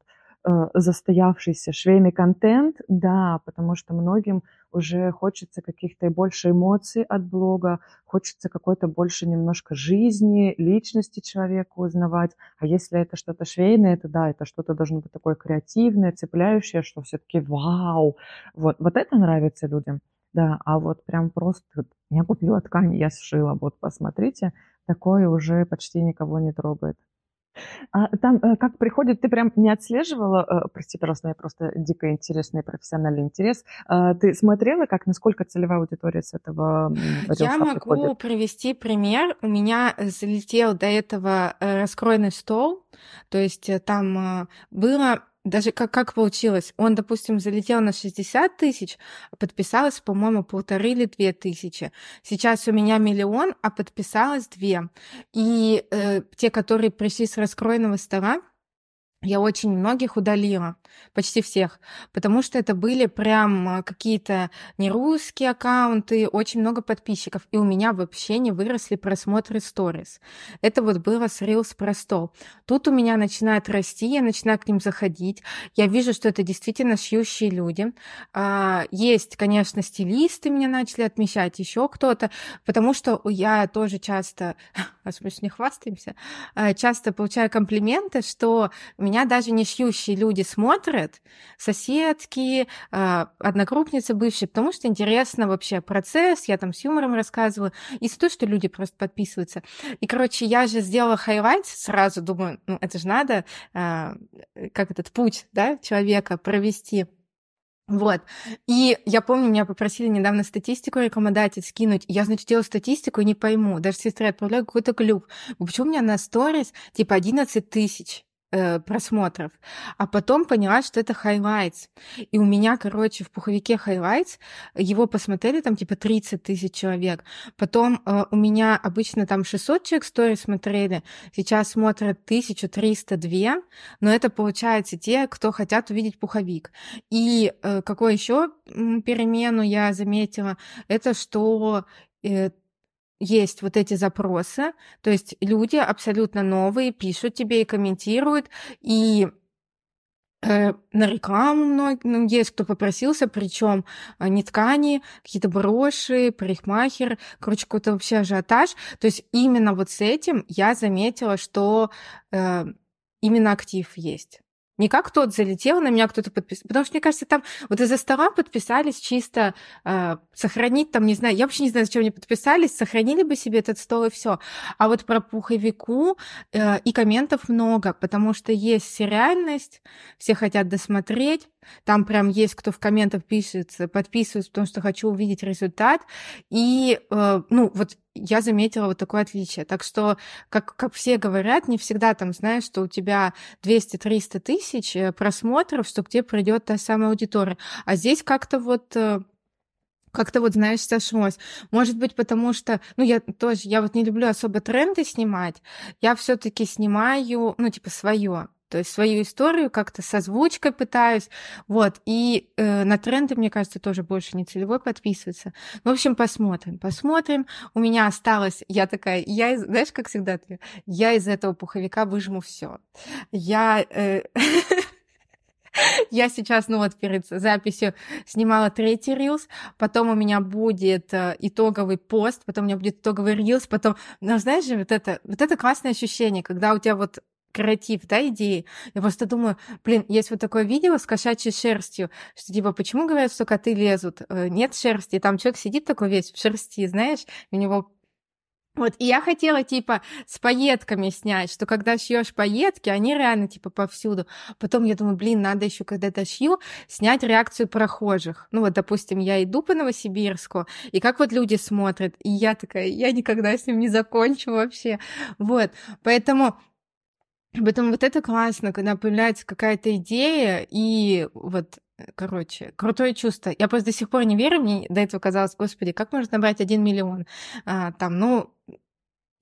застоявшийся швейный контент, да, потому что многим уже хочется каких-то больше эмоций от блога, хочется какой-то больше немножко жизни, личности человека узнавать. А если это что-то швейное, это да, это что-то должно быть такое креативное, цепляющее, что все-таки вау. Вот, вот это нравится людям. Да, а вот прям просто я купила ткань, я сшила, вот посмотрите, такое уже почти никого не трогает. А там э, как приходит, ты прям не отслеживала, э, прости, пожалуйста, я просто дико интересный профессиональный интерес. А ты смотрела, как, насколько целевая аудитория с этого Я могу приходит? привести пример. У меня залетел до этого э, раскроенный стол, то есть там было даже как, как получилось? Он, допустим, залетел на 60 тысяч, а подписалось, по-моему, полторы или две тысячи. Сейчас у меня миллион, а подписалось две. И э, те, которые пришли с раскроенного стола, я очень многих удалила, почти всех, потому что это были прям а, какие-то не русские аккаунты, очень много подписчиков, и у меня вообще не выросли просмотры сторис. Это вот было с Reels про стол. Тут у меня начинает расти, я начинаю к ним заходить, я вижу, что это действительно шьющие люди. А, есть, конечно, стилисты меня начали отмечать, еще кто-то, потому что я тоже часто, особенно не хвастаемся, а, часто получаю комплименты, что меня даже не шьющие люди смотрят, соседки, а, одногруппницы бывшие, потому что интересно вообще процесс, я там с юмором рассказываю, и за то, что люди просто подписываются. И, короче, я же сделала highlight, сразу думаю, ну, это же надо, а, как этот путь, да, человека провести. Вот. И я помню, меня попросили недавно статистику рекламодатель скинуть. Я, значит, делаю статистику и не пойму. Даже сестре отправляю какой-то глюк. Почему у меня на stories типа 11 тысяч? Э, просмотров, а потом поняла, что это highlights. И у меня, короче, в пуховике highlights его посмотрели там типа 30 тысяч человек. Потом э, у меня обычно там 600 человек стори смотрели, сейчас смотрят 1302, но это получается те, кто хотят увидеть пуховик. И э, какой еще перемену я заметила, это что э, есть вот эти запросы, то есть люди абсолютно новые пишут тебе и комментируют, и э, на рекламу много, ну, есть кто попросился, причем э, не ткани, какие-то броши, парикмахер, короче, какой-то вообще ажиотаж. То есть именно вот с этим я заметила, что э, именно актив есть. Не как тот залетел, на меня кто-то подписал. Потому что, мне кажется, там вот из-за стола подписались чисто э, сохранить там, не знаю, я вообще не знаю, зачем они подписались, сохранили бы себе этот стол и все. А вот про пуховику э, и комментов много, потому что есть сериальность, все хотят досмотреть, там прям есть кто в комментах пишет, подписывается, потому что хочу увидеть результат. И, э, ну, вот я заметила вот такое отличие. Так что, как, как все говорят, не всегда там знаешь, что у тебя 200-300 тысяч э, просмотров, что к тебе придет та самая аудитория. А здесь как-то вот э, как-то вот, знаешь, сошлось. Может быть, потому что, ну, я тоже, я вот не люблю особо тренды снимать. Я все таки снимаю, ну, типа, свое то есть свою историю как-то с озвучкой пытаюсь, вот, и э, на тренды, мне кажется, тоже больше не целевой подписываться. В общем, посмотрим, посмотрим. У меня осталось, я такая, я, из, знаешь, как всегда, ты, я из этого пуховика выжму все. Я... Э, Я сейчас, ну вот перед записью снимала третий рилс, потом у меня будет э, итоговый пост, потом у меня будет итоговый рилс, потом, ну знаешь же, вот это, вот это классное ощущение, когда у тебя вот креатив, да, идеи. Я просто думаю, блин, есть вот такое видео с кошачьей шерстью, что типа, почему говорят, что коты лезут? Э, нет шерсти, там человек сидит такой весь в шерсти, знаешь, у него вот, и я хотела, типа, с пайетками снять, что когда шьешь пайетки, они реально, типа, повсюду. Потом я думаю, блин, надо еще, когда это шью, снять реакцию прохожих. Ну, вот, допустим, я иду по Новосибирску, и как вот люди смотрят, и я такая, я никогда с ним не закончу вообще. Вот, поэтому Поэтому вот это классно, когда появляется какая-то идея, и вот, короче, крутое чувство. Я просто до сих пор не верю, мне до этого казалось, господи, как можно набрать один миллион? А, там, ну,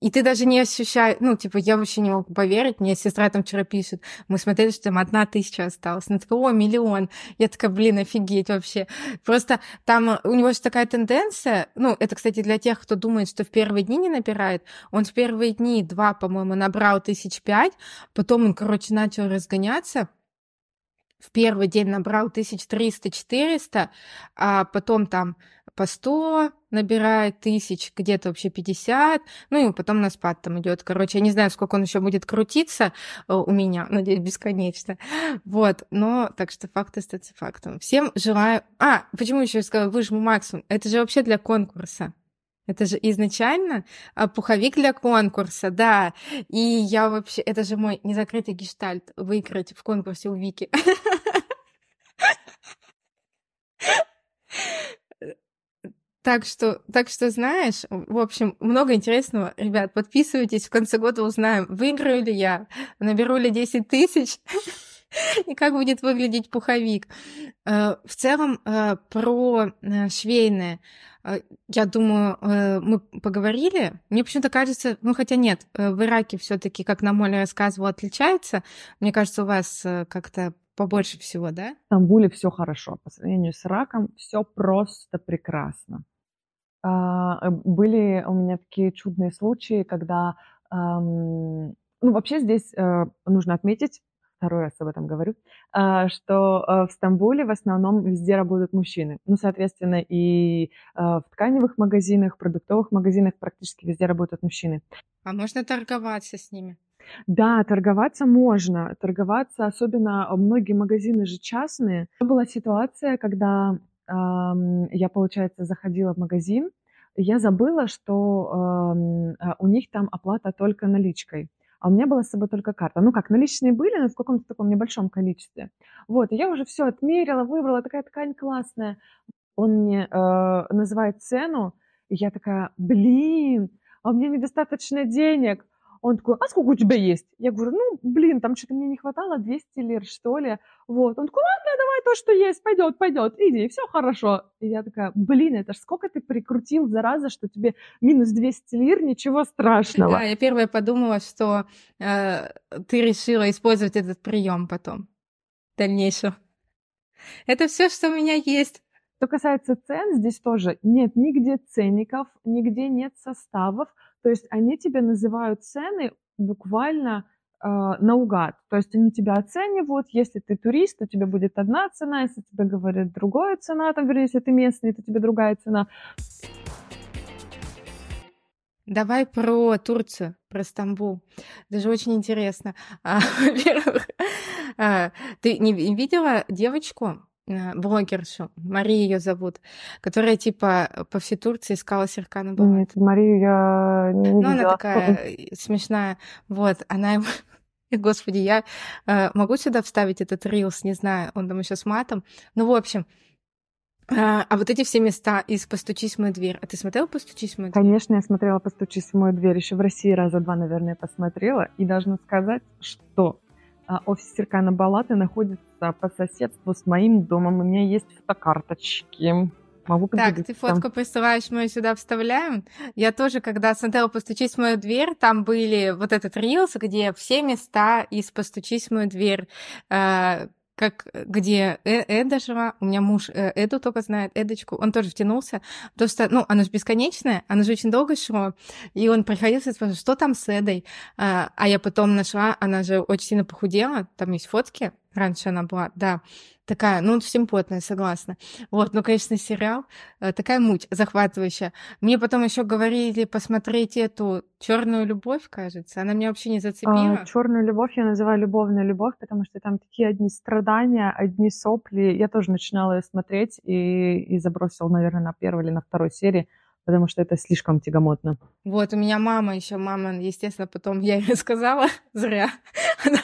и ты даже не ощущаешь, ну, типа, я вообще не могу поверить, мне сестра там вчера пишет, мы смотрели, что там одна тысяча осталась, она такая, о, миллион, я такая, блин, офигеть вообще. Просто там у него же такая тенденция, ну, это, кстати, для тех, кто думает, что в первые дни не набирает, он в первые дни два, по-моему, набрал тысяч пять, потом он, короче, начал разгоняться, в первый день набрал 1300-400, а потом там по 100 набирает тысяч, где-то вообще 50, ну и потом на спад там идет. Короче, я не знаю, сколько он еще будет крутиться э, у меня, надеюсь, бесконечно. Вот, но так что факт остается фактом. Всем желаю... А, почему еще сказала, выжму максимум? Это же вообще для конкурса. Это же изначально а, пуховик для конкурса, да. И я вообще... Это же мой незакрытый гештальт выиграть в конкурсе у Вики. Так что, так что, знаешь, в общем, много интересного. Ребят, подписывайтесь, в конце года узнаем, выиграю ли я, наберу ли 10 тысяч. и как будет выглядеть пуховик. Э, в целом э, про э, швейное, я думаю, мы поговорили. Мне почему-то кажется, ну хотя нет, в Ираке все-таки, как нам Оля рассказывала, отличается. Мне кажется, у вас как-то побольше всего, да? В Стамбуле все хорошо. По сравнению с Ираком все просто прекрасно. А, были у меня такие чудные случаи, когда, ну, вообще здесь нужно отметить, второй раз об этом говорю, а, что а, в Стамбуле в основном везде работают мужчины. Ну, соответственно, и в тканевых магазинах, продуктовых магазинах практически везде работают мужчины. А можно торговаться с ними? Да, торговаться можно. Торговаться, особенно многие магазины же частные. Была ситуация, когда э, я, получается, заходила в магазин, я забыла, что э, у них там оплата только наличкой а у меня была с собой только карта. Ну как, наличные были, но в каком-то таком небольшом количестве. Вот, и я уже все отмерила, выбрала, такая ткань классная. Он мне э, называет цену, и я такая, блин, а у меня недостаточно денег. Он такой, а сколько у тебя есть? Я говорю, ну, блин, там что-то мне не хватало, 200 лир, что ли. Вот. Он такой, ладно, давай то, что есть, пойдет, пойдет, иди, все хорошо. И я такая, блин, это ж сколько ты прикрутил, зараза, что тебе минус 200 лир, ничего страшного. Да, я первая подумала, что э, ты решила использовать этот прием потом, в дальнейшем. Это все, что у меня есть. Что касается цен, здесь тоже нет нигде ценников, нигде нет составов. То есть они тебе называют цены буквально э, наугад. То есть они тебя оценивают. Если ты турист, то тебе будет одна цена. Если тебе говорят другая цена, там, вернее, если ты местный, то тебе другая цена. Давай про Турцию, про Стамбул. Даже очень интересно. А, во-первых, а, ты не видела девочку, блогершу, Мария ее зовут, которая типа по всей Турции искала Серкана Балат. Нет, Марию я не Ну, видела. она такая э, смешная. Вот, она ему... Господи, я э, могу сюда вставить этот рилс, не знаю, он там еще с матом. Ну, в общем, э, а вот эти все места из «Постучись в мою дверь». А ты смотрела «Постучись в мою дверь»? Конечно, я смотрела «Постучись в мою дверь». Еще в России раза два, наверное, посмотрела. И должна сказать, что офис Серкана Балаты находится по соседству с моим домом. У меня есть фотокарточки. Могу так, ты фотку присылаешь, мы ее сюда вставляем. Я тоже, когда смотрела «Постучись в мою дверь», там были вот этот рилс, где все места из «Постучись в мою дверь» э, как где э, Эда жила, у меня муж э, Эду только знает, Эдочку, он тоже втянулся, потому что, ну, оно же бесконечное, оно же очень долго шло, и он приходил и спрашивал, что там с Эдой, а, а я потом нашла, она же очень сильно похудела, там есть фотки, раньше она была, да, такая, ну, симпотная, согласна. Вот, ну, конечно, сериал, э, такая муть захватывающая. Мне потом еще говорили посмотреть эту черную любовь, кажется. Она меня вообще не зацепила. А, черную любовь я называю любовная любовь, потому что там такие одни страдания, одни сопли. Я тоже начинала ее смотреть и, и забросила, наверное, на первой или на второй серии потому что это слишком тягомотно. Вот, у меня мама еще, мама, естественно, потом я ей сказала, зря, она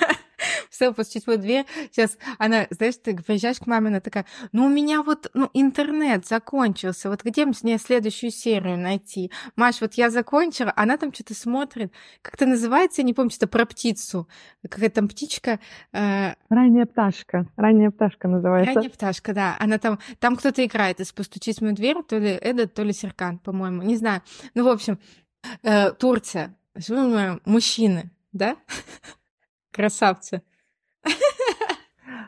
все, постучить в дверь. Сейчас она, знаешь, ты приезжаешь к маме, она такая, ну у меня вот ну, интернет закончился, вот где мне следующую серию найти? Маш, вот я закончила, она там что-то смотрит, как это называется, я не помню, что про птицу, какая там птичка. Э... Ранняя пташка, ранняя пташка называется. Ранняя пташка, да, она там, там кто-то играет, из постучить в мою дверь, то ли Эда, то ли Серкан, по-моему, не знаю. Ну, в общем, э, Турция, мужчины, да? Красавцы.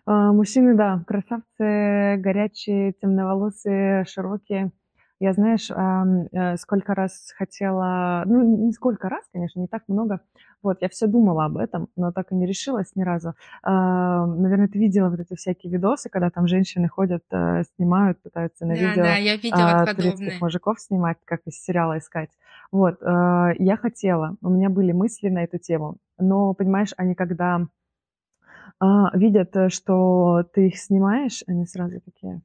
А, мужчины, да, красавцы, горячие, темноволосые, широкие. Я, знаешь, э, сколько раз хотела, ну, не сколько раз, конечно, не так много. Вот, я все думала об этом, но так и не решилась ни разу. А, наверное, ты видела вот эти всякие видосы, когда там женщины ходят, э, снимают, пытаются на да, видео да, я видела а, турецких мужиков снимать, как из сериала искать. Вот, э, я хотела, у меня были мысли на эту тему, но, понимаешь, они когда а, видят, э, что ты их снимаешь, они сразу такие.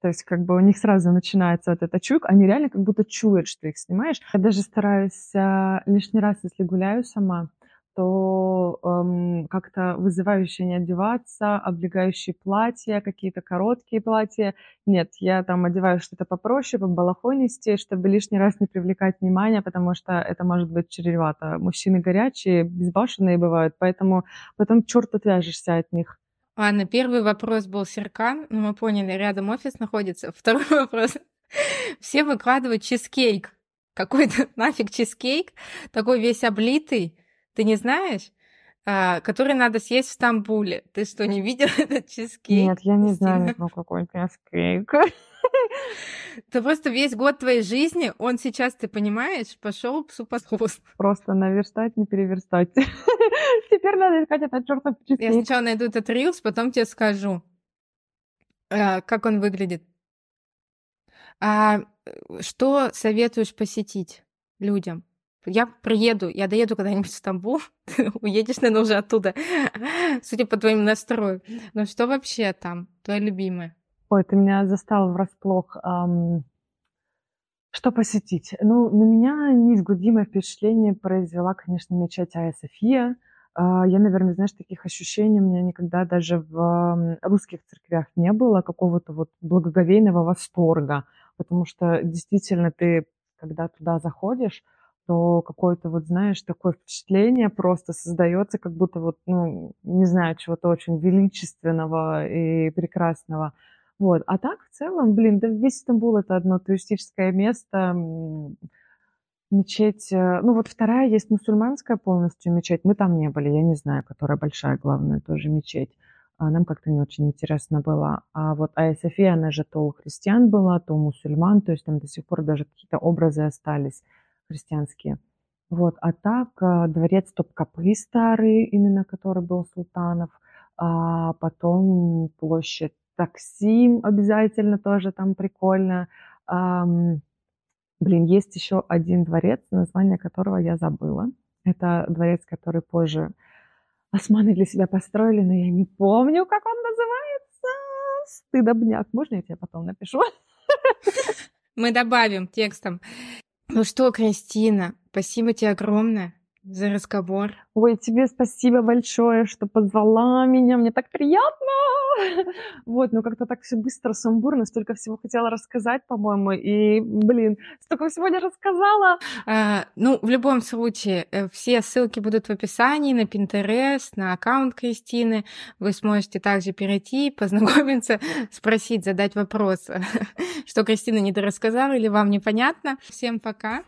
То есть как бы у них сразу начинается вот это чуйк, они реально как будто чуют, что их снимаешь. Я даже стараюсь а, лишний раз, если гуляю сама, что эм, как-то вызывающе не одеваться, облегающие платья, какие-то короткие платья. Нет, я там одеваю что-то попроще, по балахонисти, чтобы лишний раз не привлекать внимания, потому что это может быть чревато. Мужчины горячие, безбашенные бывают, поэтому потом черт отвяжешься от них. Ладно, первый вопрос был Серкан, ну, мы поняли, рядом офис находится. Второй вопрос. Все выкладывают чизкейк. Какой-то нафиг чизкейк, такой весь облитый. Ты не знаешь? А, который надо съесть в Стамбуле. Ты что, не видел этот чизкейк? Нет, я не знаю про какой чизкейк. Это просто весь год твоей жизни, он сейчас, ты понимаешь, пошел псу под хвост. Просто наверстать, не переверстать. Теперь надо искать этот чертов чизкейк. Я сначала найду этот рилс, потом тебе скажу, а, как он выглядит. А что советуешь посетить людям? Я приеду, я доеду когда-нибудь в Стамбул, уедешь, наверное, уже оттуда, судя по твоему настрою. Но что вообще там, твое любимое? Ой, ты меня застал врасплох. Что посетить? Ну, на меня неизгладимое впечатление произвела, конечно, мечеть Айя София. А, я, наверное, знаешь, таких ощущений у меня никогда даже в русских церквях не было, какого-то вот благоговейного восторга, потому что действительно ты, когда туда заходишь, то какое-то вот, знаешь, такое впечатление просто создается, как будто вот, ну, не знаю, чего-то очень величественного и прекрасного. Вот. А так, в целом, блин, да весь Стамбул это одно туристическое место, мечеть, э, ну вот вторая есть мусульманская полностью мечеть, мы там не были, я не знаю, которая большая, главная тоже мечеть. А нам как-то не очень интересно было. А вот Айя София, она же то у христиан была, то у мусульман, то есть там до сих пор даже какие-то образы остались христианские. Вот. А так, э, дворец Топкапы старый, именно который был султанов, а потом площадь Таксим обязательно тоже там прикольно. Блин, есть еще один дворец, название которого я забыла. Это дворец, который позже османы для себя построили, но я не помню, как он называется. Стыдобняк. Можно я тебе потом напишу? Мы добавим текстом. Ну что, Кристина, спасибо тебе огромное за разговор. Ой, тебе спасибо большое, что позвала меня. Мне так приятно. Вот, ну как-то так все быстро, сумбурно, столько всего хотела рассказать, по-моему, и, блин, столько всего не рассказала. А, ну, в любом случае, э, все ссылки будут в описании на Pinterest, на аккаунт Кристины. Вы сможете также перейти, познакомиться, спросить, задать вопрос, что Кристина не дорассказала или вам непонятно. Всем пока.